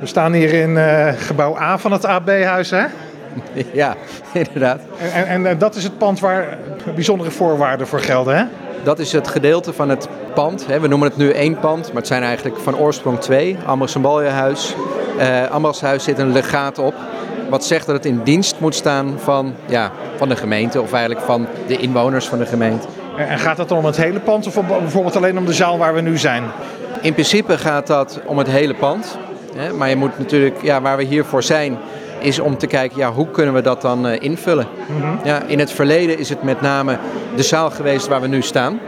We staan hier in uh, gebouw A van het AB-huis, hè? Ja, inderdaad. En, en, en, dat is het pand waar bijzondere voorwaarden voor gelden, hè? Dat is het gedeelte van het pand. We noemen het nu één pand, maar het zijn eigenlijk van oorsprong twee. Ambras Baljehuis. Uh, Ambras zit een legaat op. Wat zegt dat het in dienst moet staan van, ja, van de gemeente of eigenlijk van de inwoners van de gemeente. En gaat dat dan om het hele pand of bijvoorbeeld alleen om de zaal waar we nu zijn? In principe gaat dat om het hele pand. Maar je moet natuurlijk, ja, waar we hiervoor zijn, is om te kijken, ja, hoe kunnen we dat dan uh, invullen? Mm ja, in het verleden is het met name de zaal geweest waar we nu staan.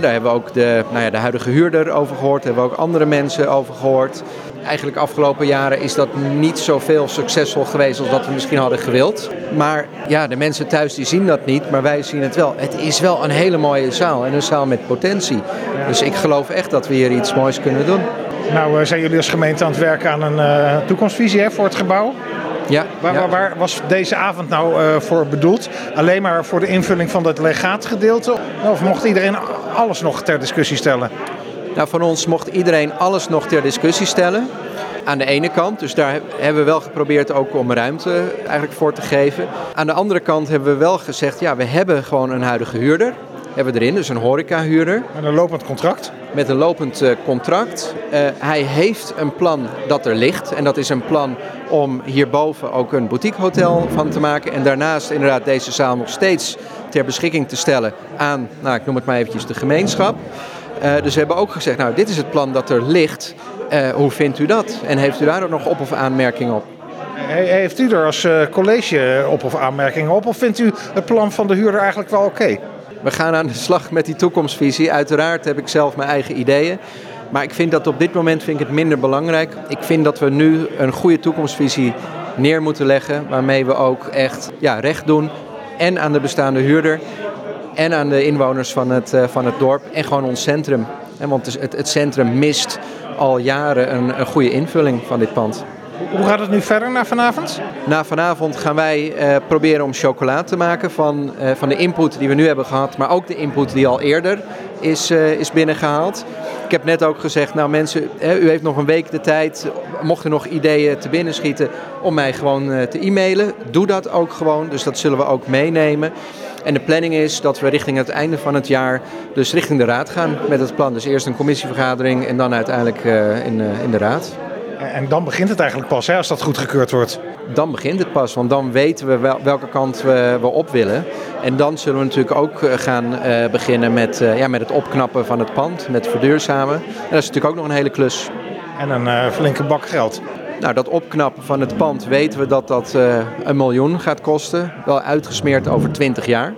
daar hebben we ook de, nou ja, de huidige huurder over gehoord, daar hebben we ook andere mensen over gehoord. Eigenlijk afgelopen jaren is dat niet zoveel succesvol geweest als dat we misschien hadden gewild. Maar ja, de mensen thuis die zien dat niet, maar wij zien het wel. Het is wel een hele mooie zaal en een zaal met potentie. Dus ik geloof echt dat we hier iets moois kunnen doen. Nou, zijn jullie als gemeente aan het werken aan een uh, toekomstvisie hè, voor het gebouw? Ja, waar, ja. Waar, waar, was deze avond nou uh, voor bedoeld? Alleen maar voor de invulling van het legaatgedeelte? Of mocht iedereen alles nog ter discussie stellen? Nou, van ons mocht iedereen alles nog ter discussie stellen. Aan de ene kant, dus daar hebben we wel geprobeerd ook om ruimte eigenlijk voor te geven. Aan de andere kant hebben we wel gezegd, ja, we hebben gewoon een huidige huurder. Hebben we erin, dus een horecahuurder. Met een lopend contract? Met een lopend uh, contract. Uh, hij heeft een plan dat er ligt. En dat is een plan om hierboven ook een boutiquehotel van te maken. En daarnaast inderdaad deze zaal nog steeds ter beschikking te stellen aan, nou ik noem het maar eventjes, de gemeenschap. Uh, dus we hebben ook gezegd, nou dit is het plan dat er ligt. Uh, hoe vindt u dat? En heeft u daar ook nog op of aanmerkingen op? Heeft u er als uh, college op of aanmerkingen op? Of vindt u het plan van de huurder eigenlijk wel oké? Okay? We gaan aan de slag met die toekomstvisie. Uiteraard heb ik zelf mijn eigen ideeën. Maar ik vind dat op dit moment vind ik het minder belangrijk. Ik vind dat we nu een goede toekomstvisie neer moeten leggen. Waarmee we ook echt ja, recht doen. En aan de bestaande huurder. En aan de inwoners van het, uh, van het dorp. En gewoon ons centrum. En want het, het centrum mist al jaren een goede invulling van dit pand. Hoe gaat het nu verder na vanavond? Na vanavond gaan wij uh, proberen om chocola te maken van, uh, van de input die we nu hebben gehad, maar ook de input die al eerder is, uh, is binnengehaald. Ik heb net ook gezegd, nou mensen, u heeft nog een week de tijd, mocht er nog ideeën te binnen schieten, om mij gewoon te e-mailen. Doe dat ook gewoon, dus dat zullen we ook meenemen. En de planning is dat we richting het einde van het jaar, dus richting de raad gaan met het plan. Dus eerst een commissievergadering en dan uiteindelijk in, in de raad. En dan begint het eigenlijk pas, hè, als dat goedgekeurd wordt. Dan begint het pas, want dan weten we wel, welke kant we, we op willen. En dan zullen we natuurlijk ook gaan uh, beginnen met, uh, ja, met het opknappen van het pand, met verduurzamen. En dat is natuurlijk ook nog een hele klus. En een uh, flinke bak geld. Nou, dat opknappen van het pand weten we dat dat een miljoen gaat kosten. Wel uitgesmeerd over 20 jaar.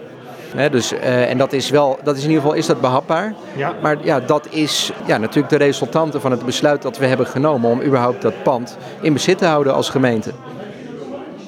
He, dus, uh, en dat is wel, dat is in ieder geval is dat behapbaar. Ja. Maar ja, dat is ja, natuurlijk de resultante van het besluit dat we hebben genomen om überhaupt dat pand in bezit te houden als gemeente.